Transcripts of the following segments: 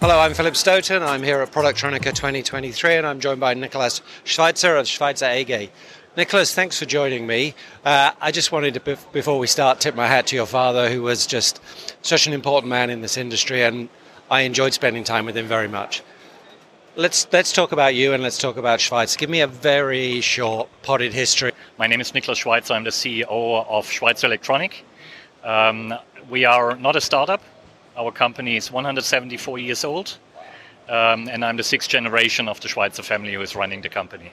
Hello, I'm Philip Stoten. I'm here at Productronica 2023 and I'm joined by Nicolas Schweizer of Schweizer AG. Nicolas, thanks for joining me. Uh, I just wanted to, before we start, tip my hat to your father, who was just such an important man in this industry, and I enjoyed spending time with him very much. Let's let's talk about you and let's talk about Schweizer. Give me a very short potted history. My name is Nicolas Schweizer. I'm the CEO of Schweizer Electronic. Um, we are not a startup. Our company is 174 years old, um, and I'm the sixth generation of the Schweizer family who is running the company.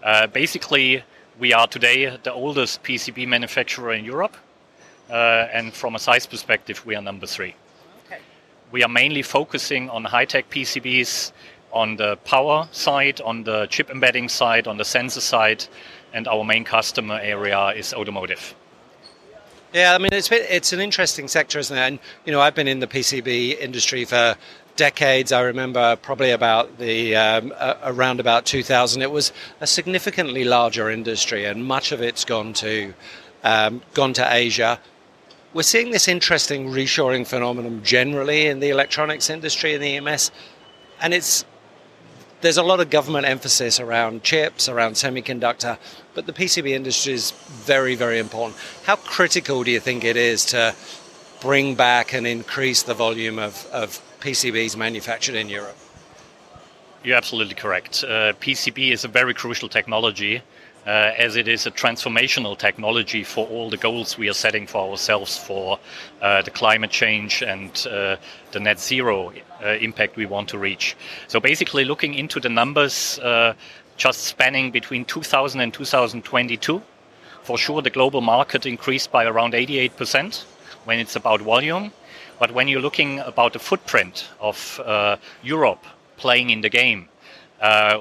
Uh, basically, we are today the oldest PCB manufacturer in Europe, uh, and from a size perspective, we are number three. Okay. We are mainly focusing on high tech PCBs on the power side, on the chip embedding side, on the sensor side, and our main customer area is automotive. Yeah, I mean it's it's an interesting sector, isn't it? And you know, I've been in the PCB industry for decades. I remember probably about the um, uh, around about 2000. It was a significantly larger industry, and much of it's gone to um, gone to Asia. We're seeing this interesting reshoring phenomenon generally in the electronics industry and the EMS, and it's there's a lot of government emphasis around chips, around semiconductor, but the PCB industry is very, very important. How critical do you think it is to bring back and increase the volume of, of PCBs manufactured in Europe. You're absolutely correct. Uh, PCB is a very crucial technology. Uh, as it is a transformational technology for all the goals we are setting for ourselves for uh, the climate change and uh, the net zero uh, impact we want to reach. So, basically, looking into the numbers uh, just spanning between 2000 and 2022, for sure the global market increased by around 88% when it's about volume. But when you're looking about the footprint of uh, Europe playing in the game,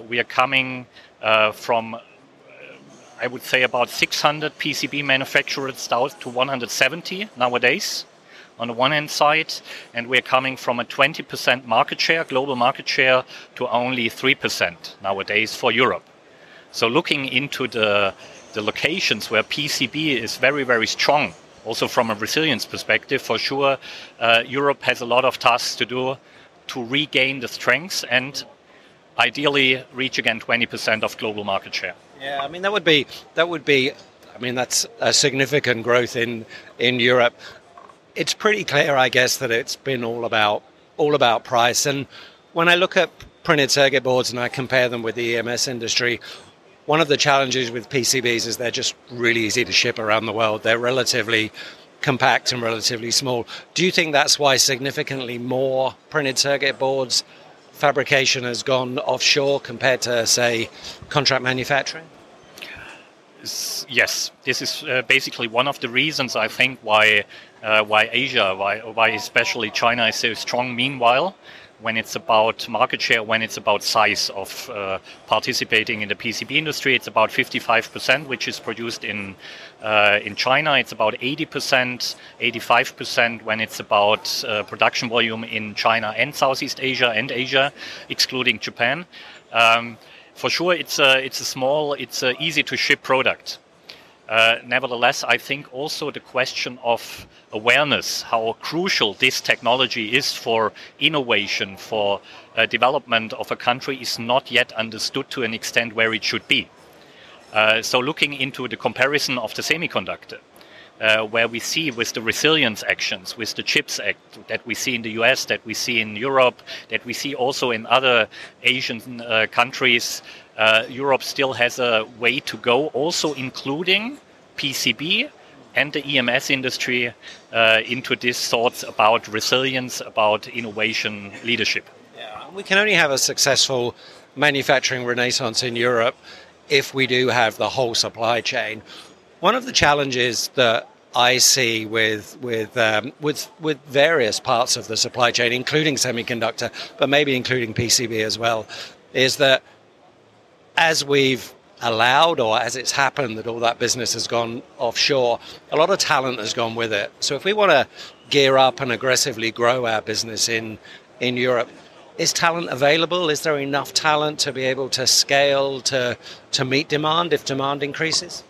we are coming uh, from, I would say, about 600 PCB manufacturers down to 170 nowadays on the one hand side, and we're coming from a 20% market share, global market share, to only 3% nowadays for Europe. So looking into the the locations where PCB is very very strong also from a resilience perspective, for sure, uh, Europe has a lot of tasks to do to regain the strengths and ideally reach again 20% of global market share. Yeah, I mean that would be that would be I mean that's a significant growth in in Europe. It's pretty clear I guess that it's been all about all about price and when I look at printed circuit boards and I compare them with the EMS industry, one of the challenges with PCBs is they're just really easy to ship around the world. They're relatively compact and relatively small. Do you think that's why significantly more printed circuit boards fabrication has gone offshore compared to, say, contract manufacturing? Yes, this is uh, basically one of the reasons I think why uh, why Asia, why why especially China is so strong. Meanwhile, when it's about market share, when it's about size of uh, participating in the PCB industry, it's about 55%, which is produced in uh, in China. It's about 80%, 85% when it's about uh, production volume in China and Southeast Asia and Asia, excluding Japan. Um, for sure, it's a it's a small, it's a easy to ship product. Uh, nevertheless, I think also the question of awareness, how crucial this technology is for innovation, for uh, development of a country, is not yet understood to an extent where it should be. Uh, so, looking into the comparison of the semiconductor, uh, where we see with the resilience actions, with the CHIPS Act that we see in the US, that we see in Europe, that we see also in other Asian uh, countries, uh, Europe still has a way to go, also including PCB and the EMS industry uh, into these thoughts about resilience, about innovation leadership. Yeah, we can only have a successful manufacturing renaissance in Europe if we do have the whole supply chain. One of the challenges that I see with with um, with with various parts of the supply chain, including semiconductor, but maybe including PCB as well, is that as we've allowed or as it's happened that all that business has gone offshore, a lot of talent has gone with it. So if we want to gear up and aggressively grow our business in in Europe, is talent available? Is there enough talent to be able to scale to to meet demand if demand increases?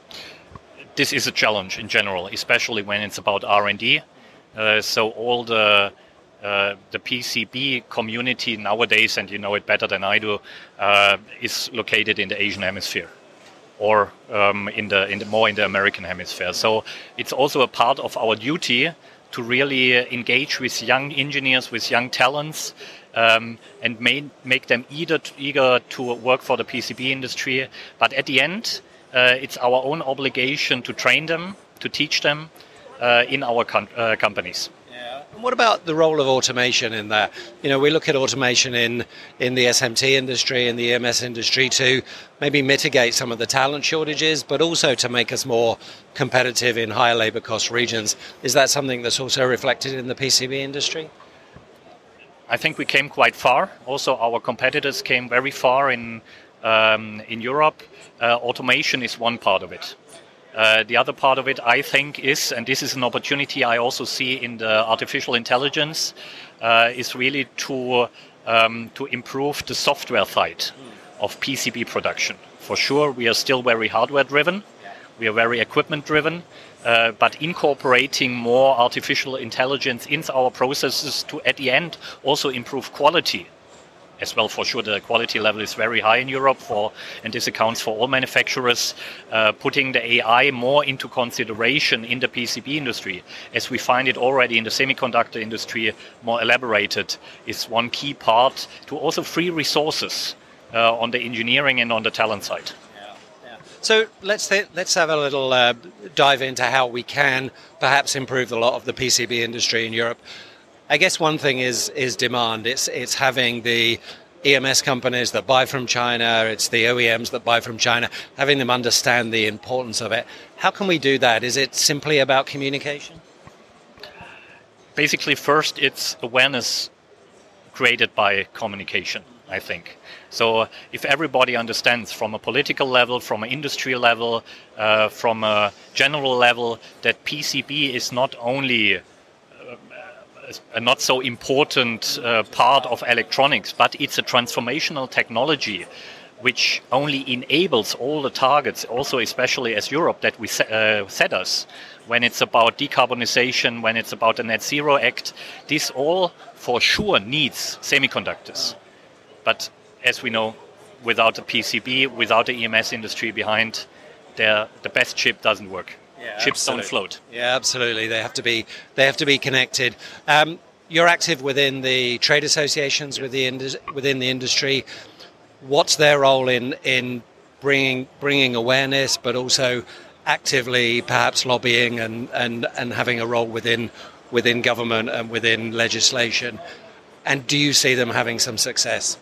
This is a challenge in general, especially when it's about R and D. Uh, so all the uh, the PCB community nowadays, and you know it better than I do, uh, is located in the Asian hemisphere or um, in, the, in the more in the American hemisphere. So it's also a part of our duty to really engage with young engineers, with young talents, um, and may, make them eager to, eager to work for the PCB industry. But at the end, uh, it's our own obligation to train them, to teach them uh, in our com- uh, companies. What about the role of automation in that? You know, we look at automation in, in the SMT industry and the EMS industry to maybe mitigate some of the talent shortages, but also to make us more competitive in higher labor cost regions. Is that something that's also reflected in the PCB industry? I think we came quite far. Also, our competitors came very far in um, in Europe. Uh, automation is one part of it. Uh, the other part of it, I think, is, and this is an opportunity I also see in the artificial intelligence, uh, is really to um, to improve the software side of PCB production. For sure, we are still very hardware driven, we are very equipment driven, uh, but incorporating more artificial intelligence into our processes to, at the end, also improve quality as well. For sure, the quality level is very high in Europe, for and this accounts for all manufacturers. Uh, putting the AI more into consideration in the PCB industry, as we find it already in the semiconductor industry, more elaborated, is one key part to also free resources uh, on the engineering and on the talent side. So let's th- let's have a little uh, dive into how we can perhaps improve a lot of the PCB industry in Europe. I guess one thing is is demand. It's it's having the EMS companies that buy from China, it's the OEMs that buy from China, having them understand the importance of it. How can we do that? Is it simply about communication? Basically, first, it's awareness created by communication, I think. So, if everybody understands from a political level, from an industry level, uh, from a general level, that PCB is not only a not so important uh, part of electronics, but it's a transformational technology which only enables all the targets, also especially as Europe, that we uh, set us. When it's about decarbonization, when it's about the Net Zero Act, this all for sure needs semiconductors. But as we know, without the PCB, without the EMS industry behind, the best chip doesn't work yeah, chips absolutely. don't float. Yeah, absolutely. They have to be they have to be connected. Um, you're active within the trade associations with the within the industry. What's their role in in bringing bringing awareness, but also actively perhaps lobbying and, and, and having a role within within government and within legislation? And do you see them having some success?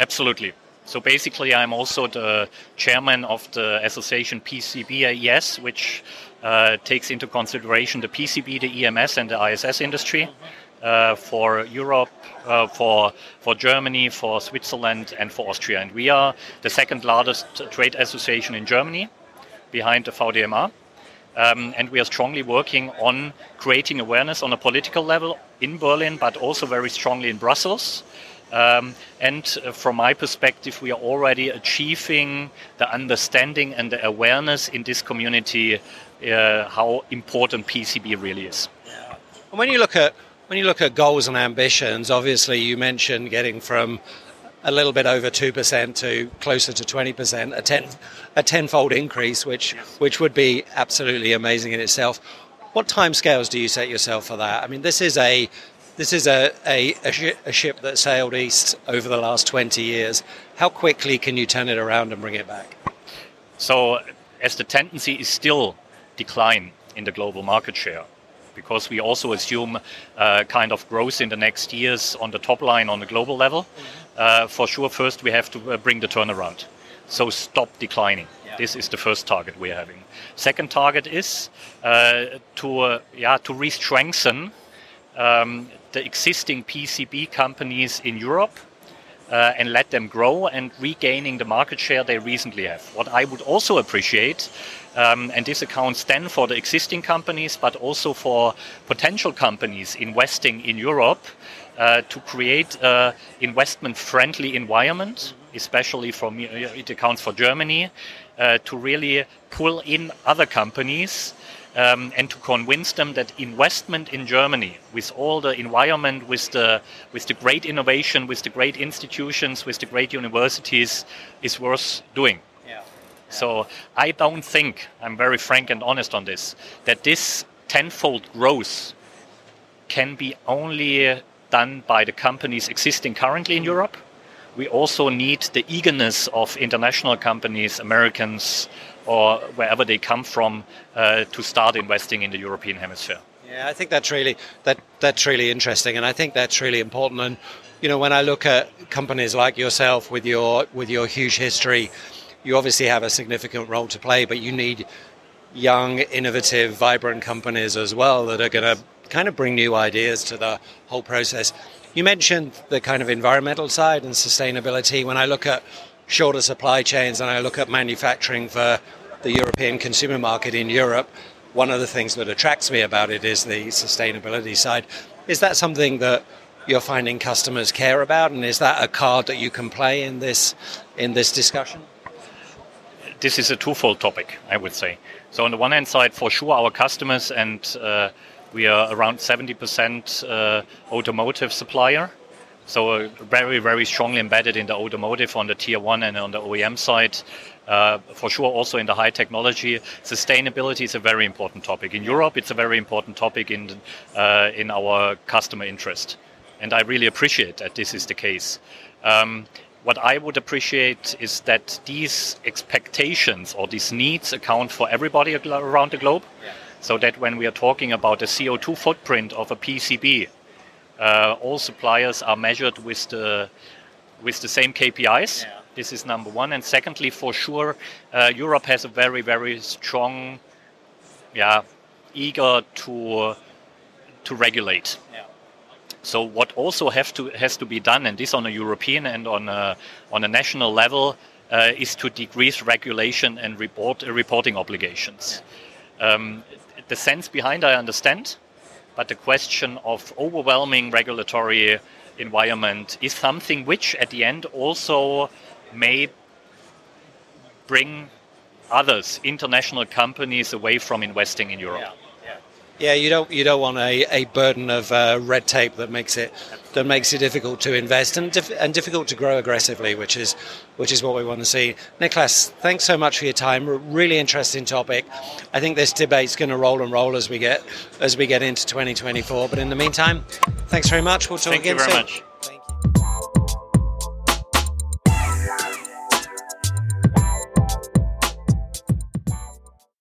Absolutely. So basically, I'm also the chairman of the association PCBAES, which uh, takes into consideration the PCB, the EMS, and the ISS industry uh, for Europe, uh, for for Germany, for Switzerland, and for Austria. And we are the second largest trade association in Germany, behind the VDMA. Um, and we are strongly working on creating awareness on a political level in Berlin, but also very strongly in Brussels. Um, and uh, from my perspective, we are already achieving the understanding and the awareness in this community uh, how important PCB really is. Yeah. And when you look at when you look at goals and ambitions, obviously you mentioned getting from a little bit over two percent to closer to twenty percent, a ten a tenfold increase, which which would be absolutely amazing in itself. What timescales do you set yourself for that? I mean, this is a this is a, a, a, sh- a, ship that sailed east over the last 20 years. How quickly can you turn it around and bring it back? So, as the tendency is still decline in the global market share, because we also assume uh, kind of growth in the next years on the top line on the global level, mm-hmm. uh, for sure, first we have to uh, bring the turnaround. So, stop declining. Yeah. This is the first target we're having. Second target is uh, to, uh, yeah, to re-strengthen um, the existing PCB companies in Europe uh, and let them grow and regaining the market share they recently have. What I would also appreciate, um, and this accounts then for the existing companies, but also for potential companies investing in Europe, uh, to create an investment friendly environment, especially from it accounts for Germany, uh, to really pull in other companies um, and to convince them that investment in Germany, with all the environment, with the with the great innovation, with the great institutions, with the great universities, is worth doing. Yeah. So I don't think I'm very frank and honest on this that this tenfold growth can be only done by the companies existing currently in Europe. We also need the eagerness of international companies, Americans, or wherever they come from, uh, to start investing in the European hemisphere. Yeah, I think that's really that that's really interesting, and I think that's really important. And you know, when I look at companies like yourself with your with your huge history, you obviously have a significant role to play, but you need young, innovative, vibrant companies as well that are going to kind of bring new ideas to the whole process. You mentioned the kind of environmental side and sustainability. When I look at shorter supply chains and I look at manufacturing for the European consumer market in Europe, one of the things that attracts me about it is the sustainability side. Is that something that you're finding customers care about, and is that a card that you can play in this in this discussion? This is a twofold topic, I would say. So on the one hand side, for sure, our customers and uh, we are around 70% uh, automotive supplier. So uh, very, very strongly embedded in the automotive on the tier one and on the OEM side. Uh, for sure, also in the high technology, sustainability is a very important topic. In Europe, it's a very important topic in uh, in our customer interest, and I really appreciate that this is the case. Um, what I would appreciate is that these expectations or these needs account for everybody around the globe. Yeah so that when we are talking about the CO2 footprint of a PCB, uh, all suppliers are measured with the with the same KPIs. Yeah. This is number one, and secondly, for sure, uh, Europe has a very very strong, yeah, eager to to regulate. Yeah. So what also have to has to be done, and this on a European and on a on a national level, uh, is to decrease regulation and report reporting obligations. Yeah. Um, the sense behind I understand, but the question of overwhelming regulatory environment is something which at the end also may bring others, international companies, away from investing in Europe. Yeah. Yeah, you don't you don't want a, a burden of uh, red tape that makes it that makes it difficult to invest and dif- and difficult to grow aggressively, which is which is what we want to see. Nicolas, thanks so much for your time. Really interesting topic. I think this debate's going to roll and roll as we get as we get into 2024. But in the meantime, thanks very much. We'll talk Thank again you very soon. much.